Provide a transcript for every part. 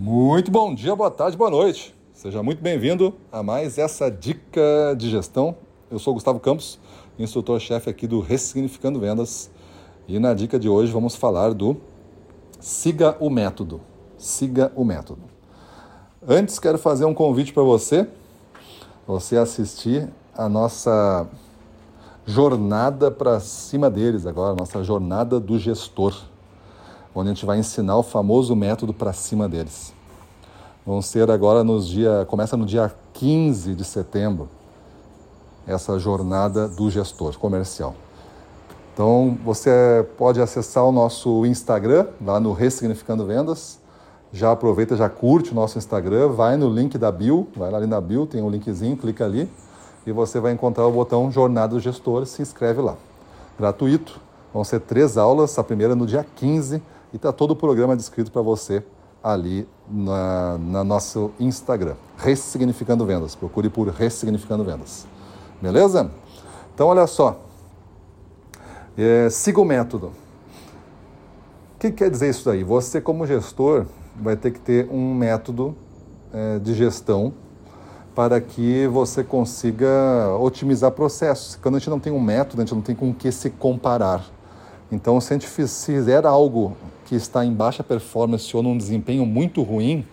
Muito bom dia, boa tarde, boa noite. Seja muito bem-vindo a mais essa dica de gestão. Eu sou Gustavo Campos, instrutor-chefe aqui do Ressignificando Vendas. E na dica de hoje vamos falar do siga o método. Siga o método. Antes quero fazer um convite para você, você assistir a nossa jornada para cima deles agora, nossa jornada do gestor onde a gente vai ensinar o famoso método para cima deles. Vão ser agora nos dia, começa no dia 15 de setembro, essa jornada do gestor comercial. Então você pode acessar o nosso Instagram, lá no Ressignificando Vendas. Já aproveita, já curte o nosso Instagram, vai no link da bio, vai lá ali na bio, tem um linkzinho, clica ali e você vai encontrar o botão Jornada do Gestor, se inscreve lá. Gratuito, vão ser três aulas, a primeira no dia 15 e está todo o programa descrito para você ali na, na, nosso Instagram, Ressignificando Vendas. Procure por Ressignificando Vendas. Beleza? Então, olha só. É, siga o método. O que quer dizer isso daí? Você, como gestor, vai ter que ter um método é, de gestão para que você consiga otimizar processos. Quando a gente não tem um método, a gente não tem com o que se comparar. Então, se a gente fizer algo que está em baixa performance ou num desempenho muito ruim,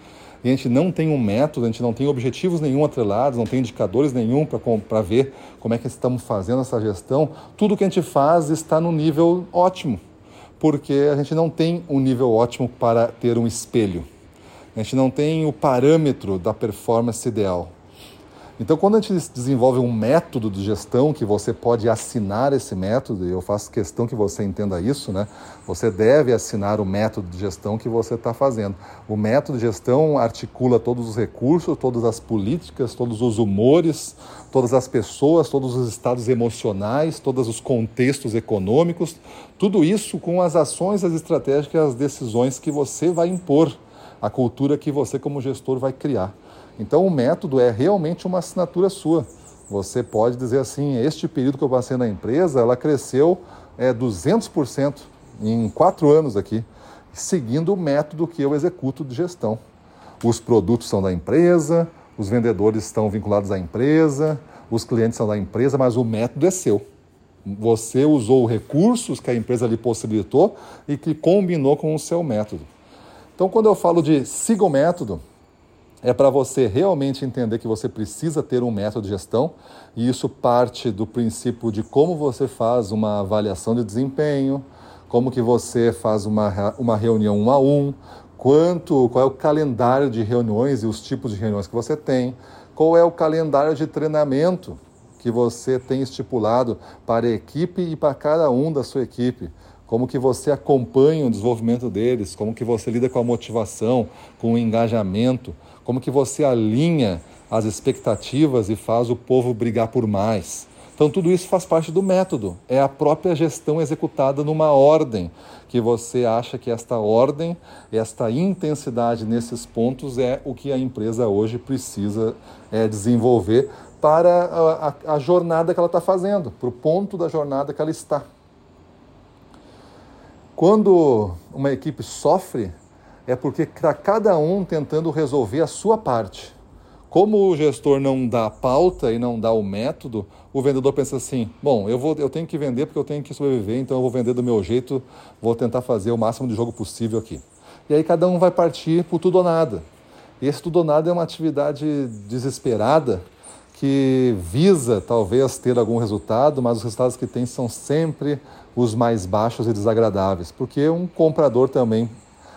e a gente não tem um método, a gente não tem objetivos nenhum atrelados, não tem indicadores nenhum para ver como é que estamos fazendo essa gestão, tudo que a gente faz está no nível ótimo, porque a gente não tem um nível ótimo para ter um espelho. A gente não tem o parâmetro da performance ideal. Então, quando a gente desenvolve um método de gestão, que você pode assinar esse método, e eu faço questão que você entenda isso, né? Você deve assinar o método de gestão que você está fazendo. O método de gestão articula todos os recursos, todas as políticas, todos os humores, todas as pessoas, todos os estados emocionais, todos os contextos econômicos, tudo isso com as ações, as estratégias, as decisões que você vai impor, a cultura que você, como gestor, vai criar. Então, o método é realmente uma assinatura sua. Você pode dizer assim: este período que eu passei na empresa, ela cresceu é, 200% em quatro anos aqui, seguindo o método que eu executo de gestão. Os produtos são da empresa, os vendedores estão vinculados à empresa, os clientes são da empresa, mas o método é seu. Você usou recursos que a empresa lhe possibilitou e que combinou com o seu método. Então, quando eu falo de siga o método, é para você realmente entender que você precisa ter um método de gestão e isso parte do princípio de como você faz uma avaliação de desempenho, como que você faz uma, uma reunião um a um, quanto, qual é o calendário de reuniões e os tipos de reuniões que você tem, qual é o calendário de treinamento que você tem estipulado para a equipe e para cada um da sua equipe como que você acompanha o desenvolvimento deles, como que você lida com a motivação, com o engajamento, como que você alinha as expectativas e faz o povo brigar por mais. Então, tudo isso faz parte do método, é a própria gestão executada numa ordem, que você acha que esta ordem, esta intensidade nesses pontos é o que a empresa hoje precisa é, desenvolver para a, a, a jornada que ela está fazendo, para o ponto da jornada que ela está. Quando uma equipe sofre, é porque está cada um tentando resolver a sua parte. Como o gestor não dá a pauta e não dá o método, o vendedor pensa assim: bom, eu, vou, eu tenho que vender porque eu tenho que sobreviver, então eu vou vender do meu jeito, vou tentar fazer o máximo de jogo possível aqui. E aí cada um vai partir por tudo ou nada. E esse tudo ou nada é uma atividade desesperada que visa talvez ter algum resultado, mas os resultados que tem são sempre os mais baixos e desagradáveis, porque um comprador também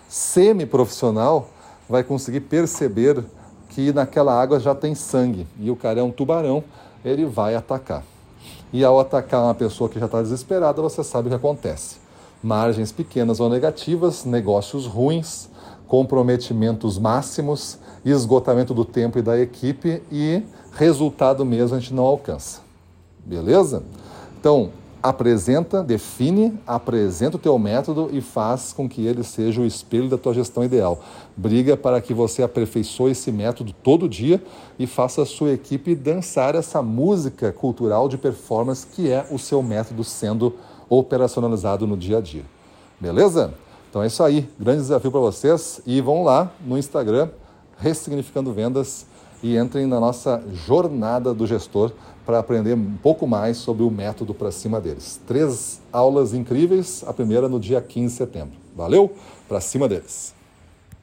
semi-profissional vai conseguir perceber que naquela água já tem sangue e o cara é um tubarão, ele vai atacar. E ao atacar uma pessoa que já está desesperada, você sabe o que acontece. Margens pequenas ou negativas, negócios ruins, comprometimentos máximos, esgotamento do tempo e da equipe e resultado mesmo a gente não alcança. Beleza? Então, apresenta, define, apresenta o teu método e faz com que ele seja o espelho da tua gestão ideal. Briga para que você aperfeiçoe esse método todo dia e faça a sua equipe dançar essa música cultural de performance que é o seu método sendo operacionalizado no dia a dia. Beleza? Então é isso aí, grande desafio para vocês e vão lá no Instagram, Ressignificando Vendas e entrem na nossa jornada do gestor para aprender um pouco mais sobre o método para cima deles. Três aulas incríveis, a primeira no dia 15 de setembro. Valeu? Para cima deles.